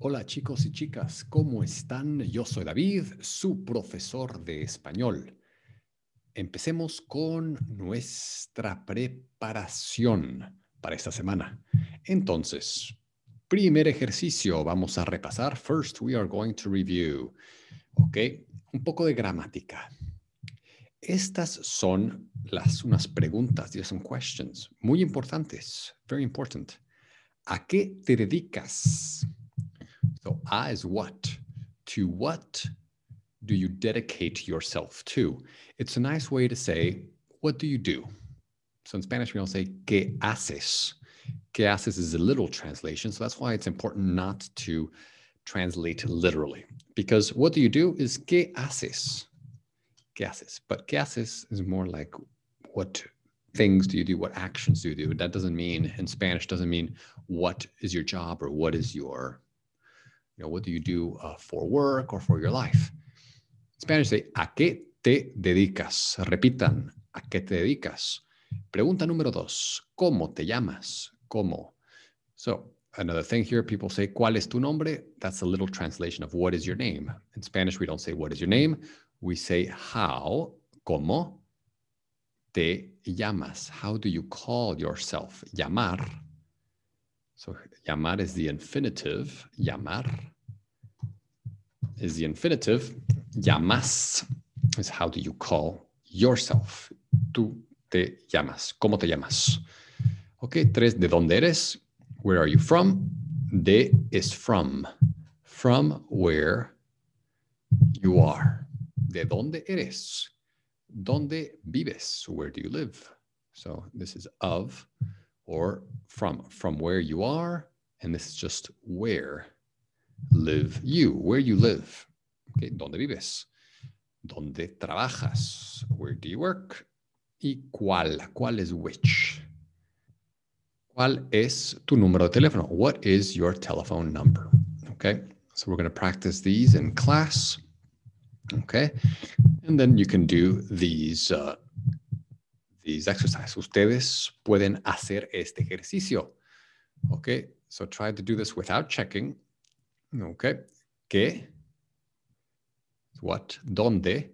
Hola chicos y chicas, ¿cómo están? Yo soy David, su profesor de español. Empecemos con nuestra preparación para esta semana. Entonces, primer ejercicio, vamos a repasar. First, we are going to review. ¿Ok? Un poco de gramática. Estas son las unas preguntas, these son questions muy importantes, very important. ¿A qué te dedicas? So, a is what. To what do you dedicate yourself to? It's a nice way to say, what do you do? So in Spanish, we don't say, ¿qué haces? ¿Qué haces is a literal translation. So that's why it's important not to translate literally. Because what do you do is, ¿qué haces? ¿Qué haces? But ¿qué haces is more like, what things do you do? What actions do you do? That doesn't mean, in Spanish, doesn't mean what is your job or what is your you know, what do you do uh, for work or for your life? In Spanish say, ¿a qué te dedicas? Repitan, ¿a qué te dedicas? Pregunta número dos, ¿cómo te llamas? ¿Cómo? So, another thing here, people say, ¿cuál es tu nombre? That's a little translation of what is your name. In Spanish, we don't say, what is your name? We say, how, ¿cómo te llamas? How do you call yourself? Llamar so llamar is the infinitive. Llamar is the infinitive. Llamas is how do you call yourself. Tú te llamas. ¿Cómo te llamas? Okay, tres, ¿de dónde eres? Where are you from? De is from. From where you are. ¿De dónde eres? ¿Dónde vives? Where do you live? So this is of or from, from where you are, and this is just where live you, where you live. Okay, ¿Dónde vives? ¿Dónde trabajas? Where do you work? ¿Y cuál? ¿Cuál es which? ¿Cuál es tu número de teléfono? What is your telephone number? Okay, so we're going to practice these in class. Okay, and then you can do these uh, these exercises. Ustedes pueden hacer este ejercicio. Okay, so try to do this without checking. Okay, ¿qué? What? ¿Dónde?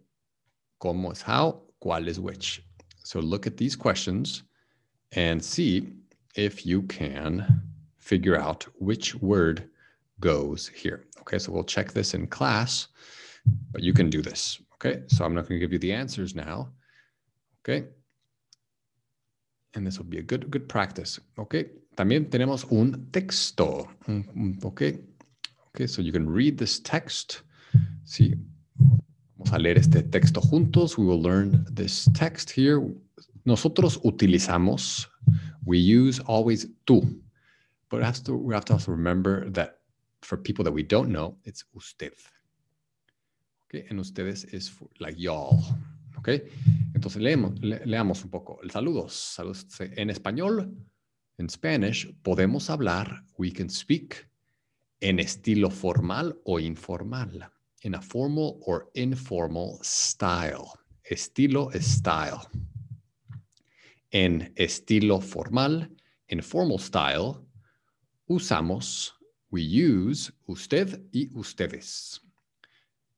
¿Cómo es how? ¿Cuál es which? So look at these questions and see if you can figure out which word goes here. Okay, so we'll check this in class, but you can do this. Okay, so I'm not going to give you the answers now. Okay, and this will be a good, good practice. Okay. También tenemos un texto. Okay. Okay. So you can read this text. See, Vamos a leer este texto juntos. We will learn this text here. Nosotros utilizamos, we use always tú. But we have to, we have to also remember that for people that we don't know, it's usted. Okay. And ustedes is for, like y'all. ¿Ok? Entonces leemos, le, leamos un poco. Saludos, saludos. En español, In Spanish, podemos hablar, we can speak, en estilo formal o informal, in a formal or informal style. Estilo es style. En estilo formal, en formal style, usamos, we use usted y ustedes.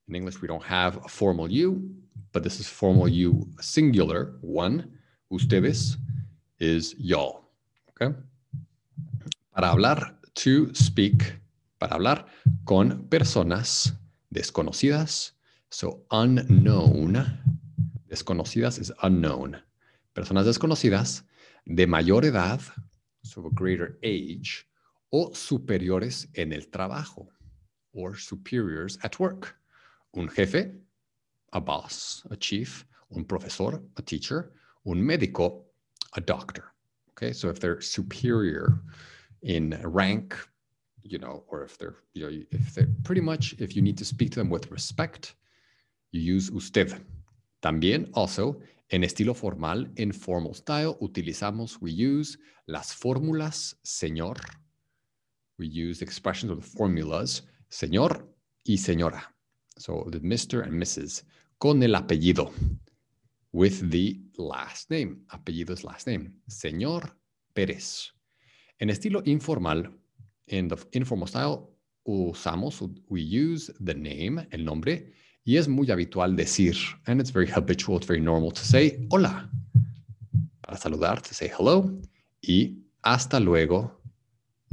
In English, we don't have a formal you, but this is formal you singular, one. Ustedes is y'all. Okay. Para hablar, to speak, para hablar con personas desconocidas. So unknown. Desconocidas is unknown. Personas desconocidas de mayor edad, so greater age, o superiores en el trabajo, or superiors at work un jefe, a boss, a chief, un profesor, a teacher, un médico, a doctor. Okay, so if they're superior in rank, you know, or if they're, you know, if they're pretty much, if you need to speak to them with respect, you use usted. También, also, en estilo formal, in formal style, utilizamos, we use las fórmulas señor. We use expressions of the formulas señor y señora. So the Mr. and Mrs. Con el apellido. With the last name. Apellido is last name. Señor Pérez. En estilo informal, in the informal style, usamos, we use the name, el nombre, y es muy habitual decir, and it's very habitual, it's very normal to say hola, para saludar, to say hello, y hasta luego,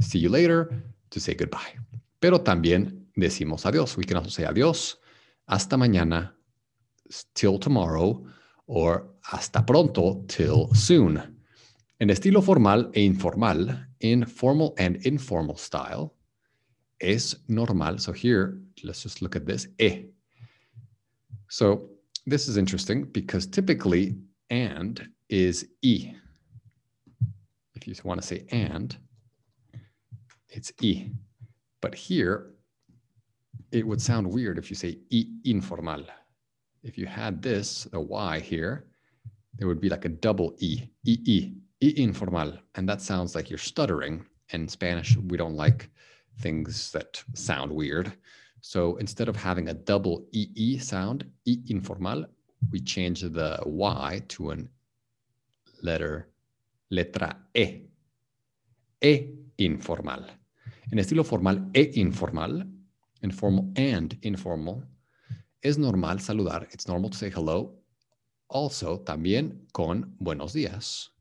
see you later, to say goodbye. Pero también decimos adiós. We can also say adiós, hasta mañana, till tomorrow, or hasta pronto, till soon. En estilo formal e informal, in formal and informal style, es normal. So here, let's just look at this, e. So this is interesting because typically and is e. If you want to say and, it's e. But here, it would sound weird if you say e informal. If you had this, the y here, there would be like a double e, e, e, e informal. And that sounds like you're stuttering. In Spanish, we don't like things that sound weird. So instead of having a double EE sound, E informal, we change the Y to an letter, letra E. E informal. En estilo formal e informal, informal and informal, es normal saludar. It's normal to say hello. Also, también con buenos días.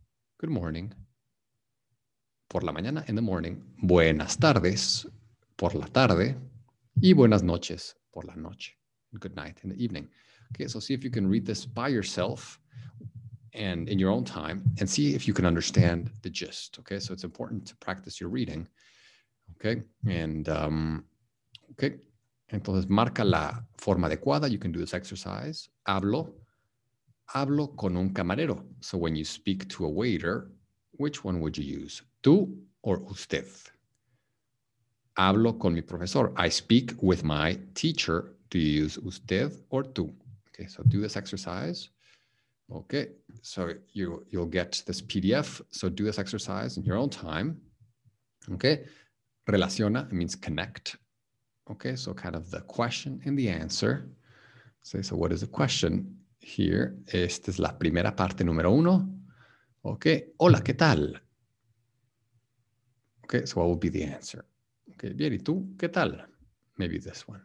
Good morning por la mañana, in the morning, buenas tardes, por la tarde, y buenas noches, por la noche, good night, in the evening. Okay, so see if you can read this by yourself and in your own time and see if you can understand the gist. Okay, so it's important to practice your reading. Okay, and um, okay, entonces marca la forma adecuada. You can do this exercise. Hablo, hablo con un camarero. So when you speak to a waiter, which one would you use? tú or usted. Hablo con mi profesor. I speak with my teacher. Do you use usted or tú? Okay, so do this exercise. Okay, so you, you'll get this PDF. So do this exercise in your own time. Okay, relaciona means connect. Okay, so kind of the question and the answer. Say, so what is the question? Here, esta es la primera parte número uno. Okay, hola, ¿qué tal? Okay, so what would be the answer? Okay, bien, ¿y tú? ¿Qué tal? Maybe this one.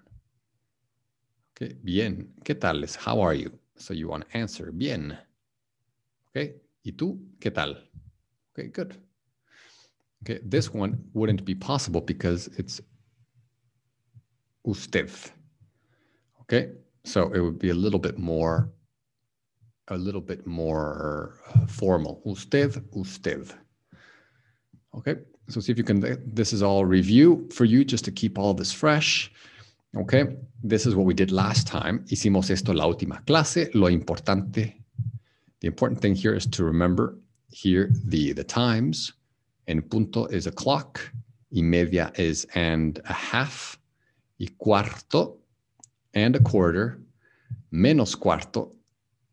Okay, bien, ¿qué tal? Is how are you? So you want to answer, bien. Okay, ¿y tú? ¿Qué tal? Okay, good. Okay, this one wouldn't be possible because it's usted. Okay, so it would be a little bit more, a little bit more uh, formal. Usted, usted. Okay, so see if you can, this is all review for you just to keep all this fresh. Okay, this is what we did last time. Hicimos esto la última clase. Lo importante, the important thing here is to remember here the, the times. En punto is a clock. Y media is and a half. Y cuarto and a quarter. Menos cuarto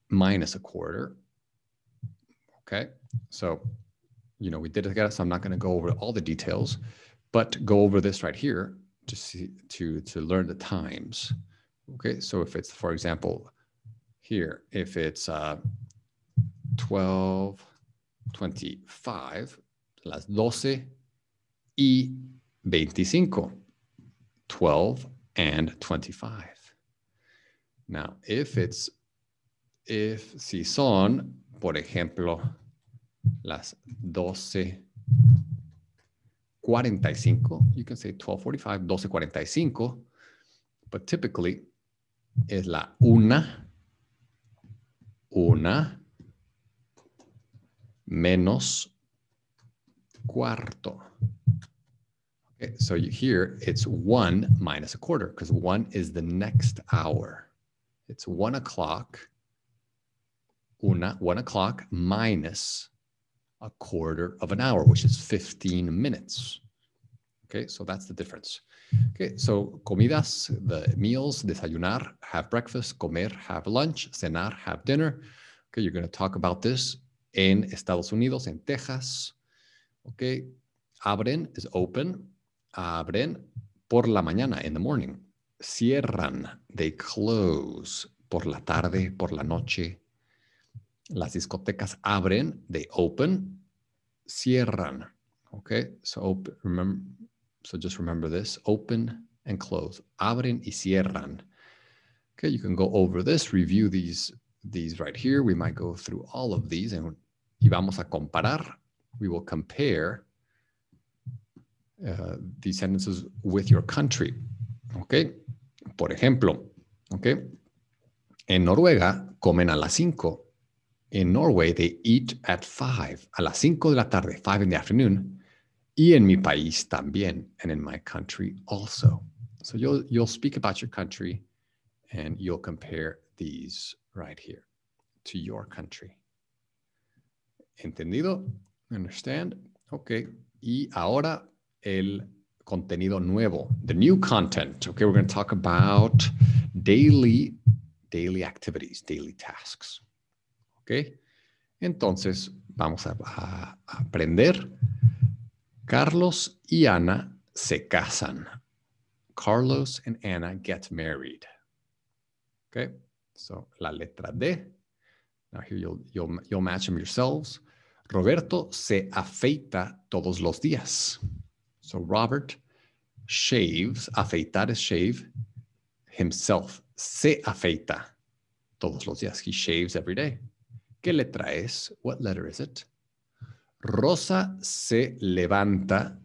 minus a quarter. Okay, so you know, we did it so I'm not going to go over all the details, but go over this right here to see to to learn the times. Okay, so if it's, for example, here, if it's uh, 12, 25, las doce y 25, 12 and 25. Now, if it's, if si son, por ejemplo, las 12.45. You can say 12.45, 12.45, but typically es la una, una menos cuarto. Okay, so here it's one minus a quarter because one is the next hour. It's one o'clock, una, one o'clock minus a quarter of an hour, which is 15 minutes. Okay, so that's the difference. Okay, so comidas, the meals, desayunar, have breakfast, comer, have lunch, cenar, have dinner. Okay, you're going to talk about this in Estados Unidos, in Texas. Okay, abren is open. Abren por la mañana, in the morning. Cierran, they close por la tarde, por la noche, las discotecas abren, they open, cierran. Okay, so open, remember, so just remember this: open, and close. Abren y cierran. Okay, you can go over this, review these, these right here. We might go through all of these and y vamos a comparar. We will compare uh, these sentences with your country. Okay, por ejemplo, okay, en Noruega comen a las 5 in Norway, they eat at 5, a las 5 de la tarde, 5 in the afternoon. Y en mi país también, and in my country also. So you'll, you'll speak about your country and you'll compare these right here to your country. ¿Entendido? Understand? Okay. Y ahora el contenido nuevo, the new content. Okay, we're going to talk about daily, daily activities, daily tasks. ¿Ok? Entonces, vamos a, aprender. Carlos y Ana se casan. Carlos and Anna get married. Okay, so la letra D. Now here you'll, you'll, you'll match them yourselves. Roberto se afeita todos los días. So Robert shaves, afeitar is shave, himself. Se afeita todos los días. He shaves every day. ¿Qué letra es? What letter is it? Rosa se levanta.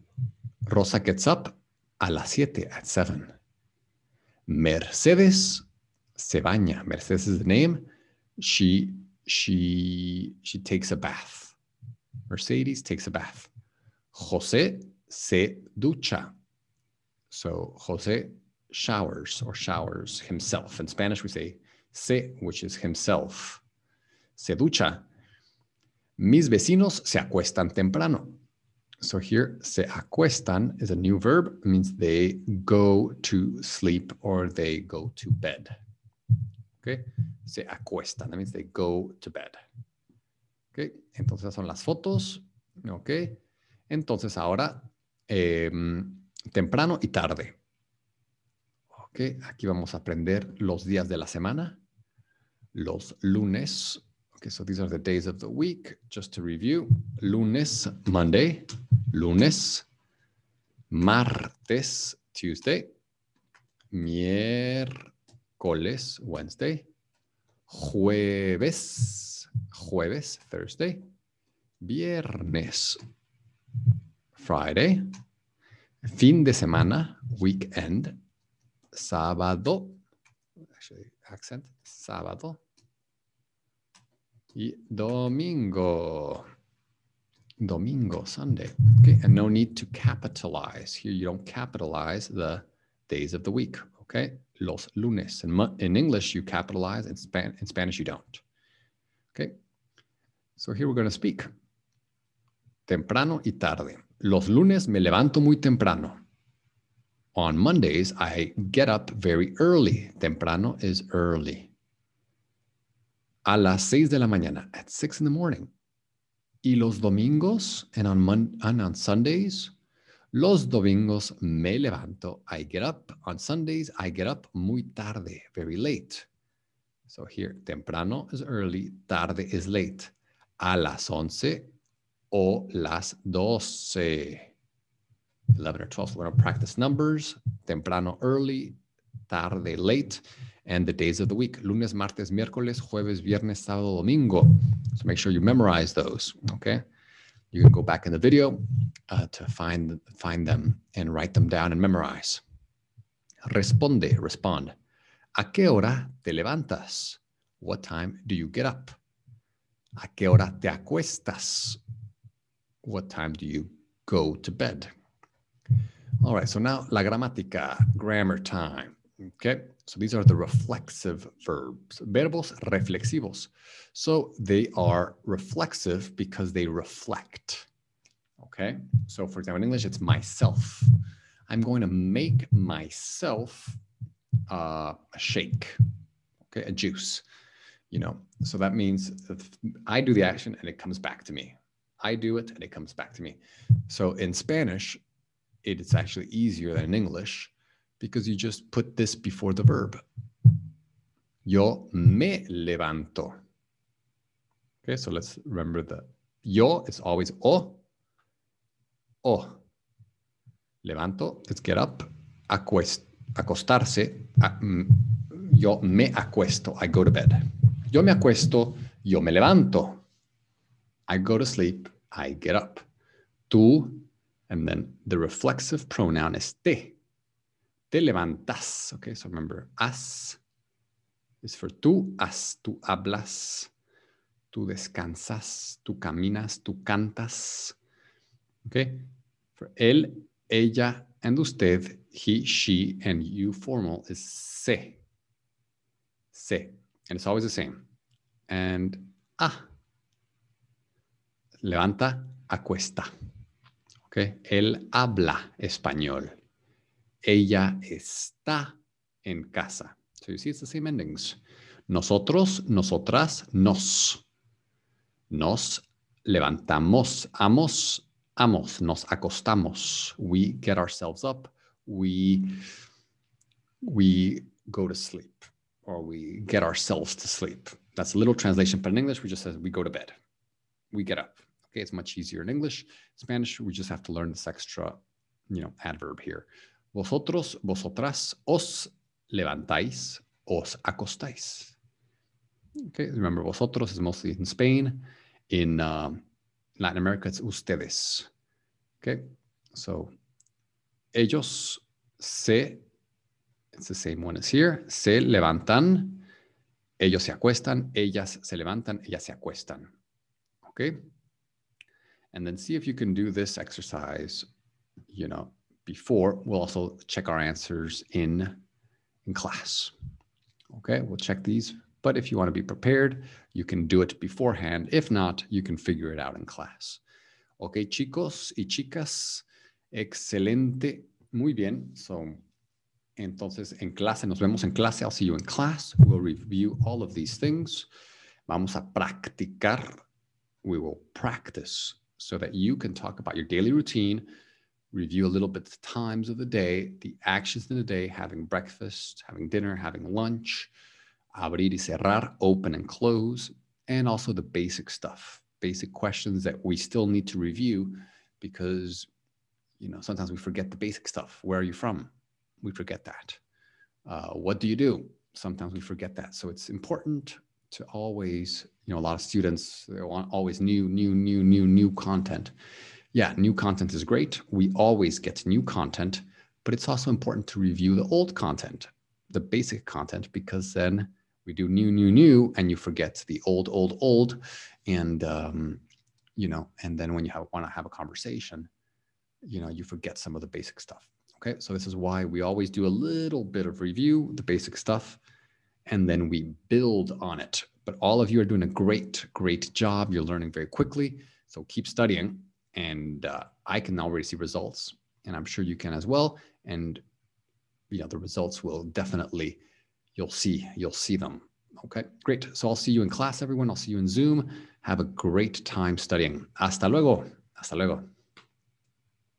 Rosa gets up a las 7 at 7. Mercedes se baña. Mercedes is the name. She she she takes a bath. Mercedes takes a bath. José se ducha. So José showers or showers himself. In Spanish we say se, which is himself se ducha. Mis vecinos se acuestan temprano. So here, se acuestan is a new verb. It means they go to sleep or they go to bed. Okay? Se acuestan. That means they go to bed. Okay? Entonces son las fotos. Okay? Entonces ahora, eh, temprano y tarde. Okay? Aquí vamos a aprender los días de la semana. Los lunes, Okay, so these are the days of the week. Just to review, lunes, Monday, lunes, martes, Tuesday, miércoles, Wednesday, jueves, jueves, Thursday, viernes, Friday, fin de semana, weekend, sábado, actually accent, sábado, Domingo. Domingo, Sunday. Okay, and no need to capitalize. Here you don't capitalize the days of the week. Okay, los lunes. In, in English, you capitalize. In, Span in Spanish, you don't. Okay, so here we're going to speak. Temprano y tarde. Los lunes me levanto muy temprano. On Mondays, I get up very early. Temprano is early a las 6 de la mañana, at 6 in the morning. Y los domingos, and on, and on Sundays, los domingos me levanto, I get up. On Sundays, I get up muy tarde, very late. So here, temprano is early, tarde is late. A las 11 o las 12. 11 or 12. So we're going to practice numbers. Temprano, early, tarde, late and the days of the week, lunes, martes, miércoles, jueves, viernes, sábado, domingo. So make sure you memorize those, okay? You can go back in the video uh, to find, find them and write them down and memorize. Responde, respond. ¿A qué hora te levantas? What time do you get up? ¿A qué hora te acuestas? What time do you go to bed? All right, so now la gramática, grammar time. Okay, so these are the reflexive verbs, verbos reflexivos. So they are reflexive because they reflect. Okay, so for example, in English, it's myself. I'm going to make myself uh, a shake, okay, a juice, you know. So that means I do the action and it comes back to me. I do it and it comes back to me. So in Spanish, it's actually easier than in English because you just put this before the verb. Yo me levanto. Okay, so let's remember that. Yo is always o. O. Levanto, let's get up. Acuest, acostarse, yo me acuesto, I go to bed. Yo me acuesto, yo me levanto. I go to sleep, I get up. Tú, and then the reflexive pronoun is te. Te levantas. Okay, so remember, as is for tú, as, tú hablas, tú descansas, tú caminas, tú cantas. Okay, for él, ella, and usted, he, she, and you formal is se. Se. And it's always the same. And ah. Levanta, acuesta. Okay. Él habla español. Ella está en casa. So you see, it's the same endings. Nosotros, nosotras, nos. Nos levantamos, amos, amos, nos acostamos. We get ourselves up. We, we go to sleep or we get ourselves to sleep. That's a little translation, but in English, we just say we go to bed. We get up. Okay, it's much easier in English. Spanish, we just have to learn this extra, you know, adverb here. Vosotros, vosotras, os levantáis, os acostáis. Okay, remember, vosotros is mostly in Spain. In um, Latin America, it's ustedes. Okay, so ellos se, it's the same one as here, se levantan, ellos se acuestan, ellas se levantan, ellas se acuestan. Okay, and then see if you can do this exercise, you know, before. We'll also check our answers in, in class. Okay, we'll check these. But if you want to be prepared, you can do it beforehand. If not, you can figure it out in class. Okay, chicos y chicas, excelente. Muy bien. So, entonces, en clase, nos vemos en clase. I'll see you in class. We'll review all of these things. Vamos a practicar. We will practice so that you can talk about your daily routine, review a little bit the times of the day, the actions in the day, having breakfast, having dinner, having lunch, abrir y cerrar, open and close, and also the basic stuff, basic questions that we still need to review because you know sometimes we forget the basic stuff. Where are you from? We forget that. Uh, what do you do? Sometimes we forget that. So it's important to always, you know, a lot of students they want always new, new, new, new, new content. Yeah, new content is great. We always get new content, but it's also important to review the old content, the basic content, because then we do new, new, new, and you forget the old, old, old, and um, you know, and then when you want to have a conversation, you know, you forget some of the basic stuff. Okay, so this is why we always do a little bit of review, the basic stuff, and then we build on it. But all of you are doing a great, great job. You're learning very quickly. So keep studying. And uh, I can already see results, and I'm sure you can as well. And you know, the results will definitely, you'll see, you'll see them. Okay, great. So I'll see you in class, everyone. I'll see you in Zoom. Have a great time studying. Hasta luego. Hasta luego.